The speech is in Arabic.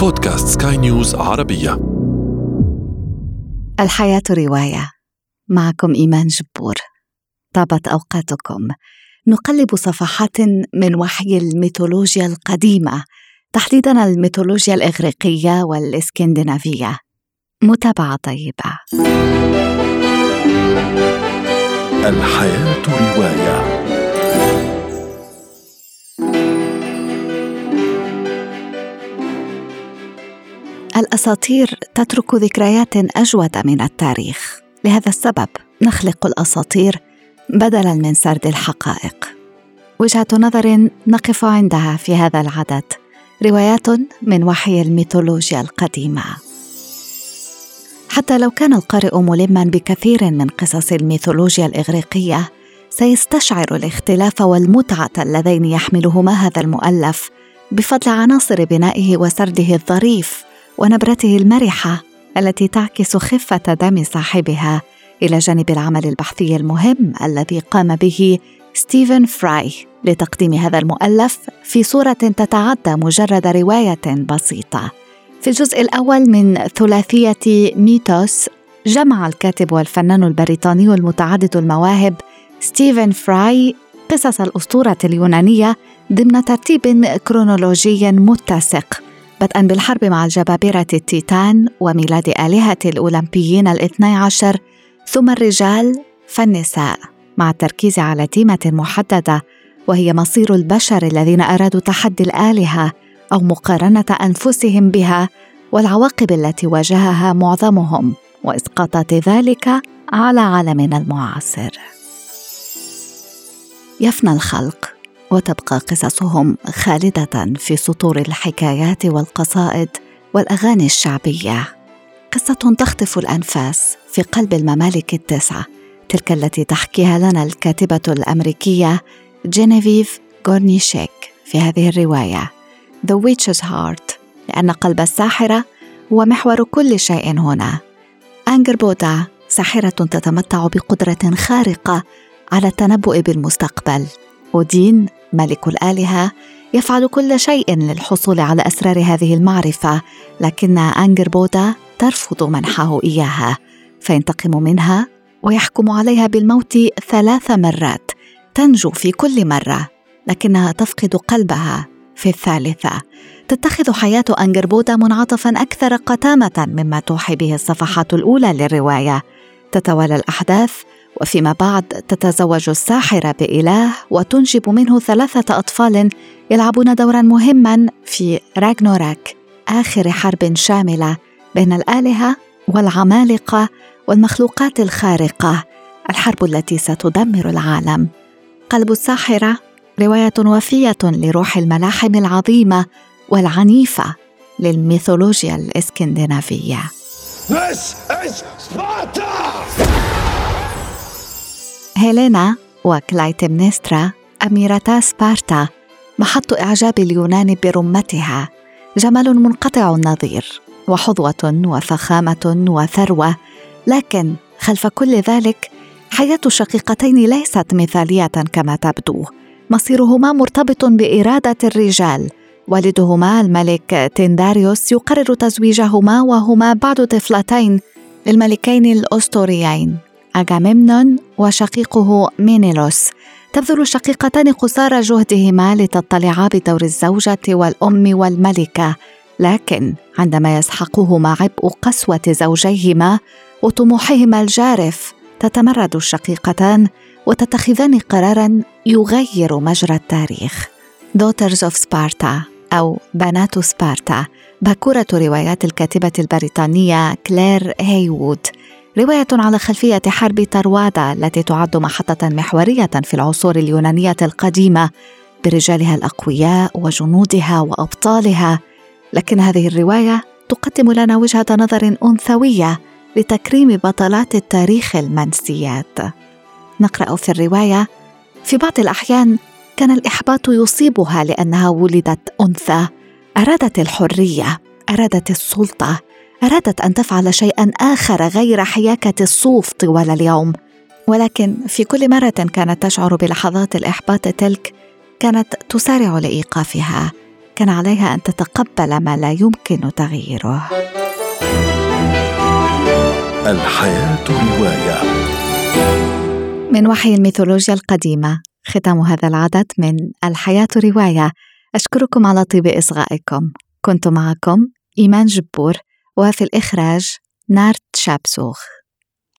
بودكاست سكاي نيوز عربية. الحياة رواية. معكم إيمان جبور. طابت أوقاتكم. نقلب صفحات من وحي الميثولوجيا القديمة تحديدا الميثولوجيا الإغريقية والإسكندنافية. متابعة طيبة. الحياة رواية. الأساطير تترك ذكريات أجود من التاريخ. لهذا السبب نخلق الأساطير بدلا من سرد الحقائق. وجهة نظر نقف عندها في هذا العدد. روايات من وحي الميثولوجيا القديمة. حتى لو كان القارئ ملما بكثير من قصص الميثولوجيا الإغريقية سيستشعر الاختلاف والمتعة اللذين يحملهما هذا المؤلف بفضل عناصر بنائه وسرده الظريف. ونبرته المرحة التي تعكس خفة دم صاحبها إلى جانب العمل البحثي المهم الذي قام به ستيفن فراي لتقديم هذا المؤلف في صورة تتعدى مجرد رواية بسيطة. في الجزء الأول من ثلاثية ميتوس جمع الكاتب والفنان البريطاني المتعدد المواهب ستيفن فراي قصص الأسطورة اليونانية ضمن ترتيب كرونولوجي متسق. بدءا بالحرب مع الجبابرة التيتان وميلاد آلهة الأولمبيين الاثني عشر ثم الرجال فالنساء مع التركيز على تيمة محددة وهي مصير البشر الذين أرادوا تحدي الآلهة أو مقارنة أنفسهم بها والعواقب التي واجهها معظمهم وإسقاطات ذلك على عالمنا المعاصر. يفنى الخلق. وتبقى قصصهم خالدة في سطور الحكايات والقصائد والأغاني الشعبية. قصة تخطف الأنفاس في قلب الممالك التسعه تلك التي تحكيها لنا الكاتبة الأمريكية جينيفيف غورنيتشيك في هذه الرواية. The Witch's Heart أو قلب الساحرة هو محور كل شيء هنا. أنجر بودا ساحرة تتمتع بقدرة خارقة على التنبؤ بالمستقبل. ودين ملك الآلهة يفعل كل شيء للحصول على أسرار هذه المعرفة لكن أنجر بودا ترفض منحه إياها فينتقم منها ويحكم عليها بالموت ثلاث مرات تنجو في كل مرة لكنها تفقد قلبها في الثالثة. تتخذ حياة أنجر بودا منعطفا أكثر قتامة مما توحي به الصفحات الأولى للرواية. تتوالى الأحداث وفيما بعد تتزوج الساحرة بإله وتنجب منه ثلاثة أطفال يلعبون دورا مهما في راغنوراك آخر حرب شاملة بين الآلهة والعمالقة والمخلوقات الخارقة الحرب التي ستدمر العالم قلب الساحرة رواية وفية لروح الملاحم العظيمة والعنيفة للميثولوجيا الإسكندنافية This is Sparta! هيلينا وكلايتمنسترا أميرتا سبارتا محط إعجاب اليونان برمتها جمال منقطع النظير وحظوة وفخامة وثروة لكن خلف كل ذلك حياة الشقيقتين ليست مثالية كما تبدو. مصيرهما مرتبط بإرادة الرجال والدهما الملك تنداريوس يقرر تزويجهما وهما بعد طفلتين للملكين الأسطوريين. أغاممنون وشقيقه مينيلوس. تبذل الشقيقتان قصارى جهدهما لتطلعا بدور الزوجة والأم والملكة. لكن عندما يسحقهما عبء قسوة زوجيهما وطموحهما الجارف تتمرد الشقيقتان وتتخذان قرارا يغير مجرى التاريخ. Daughters of Sparta أو بنات سبارتا. باكورة روايات الكاتبة البريطانية كلير هيوود. رواية على خلفية حرب طروادة التي تعد محطة محورية في العصور اليونانية القديمة برجالها الأقوياء وجنودها وأبطالها. لكن هذه الرواية تقدم لنا وجهة نظر أنثوية لتكريم بطلات التاريخ المنسيات. نقرأ في الرواية في بعض الأحيان كان الإحباط يصيبها لأنها ولدت أنثى أرادت الحرية أرادت السلطة أرادت أن تفعل شيئا آخر غير حياكة الصوف طوال اليوم. ولكن في كل مرة كانت تشعر بلحظات الإحباط تلك كانت تسارع لإيقافها. ولكن عليها أن تتقبل ما لا يمكن تغييره. الحياة رواية. من وحي الميثولوجيا القديمة ختام هذا العدد من الحياة رواية. أشكركم على طيب إصغائكم. كنت معكم إيمان جبور. وفي الإخراج نارت شابسوخ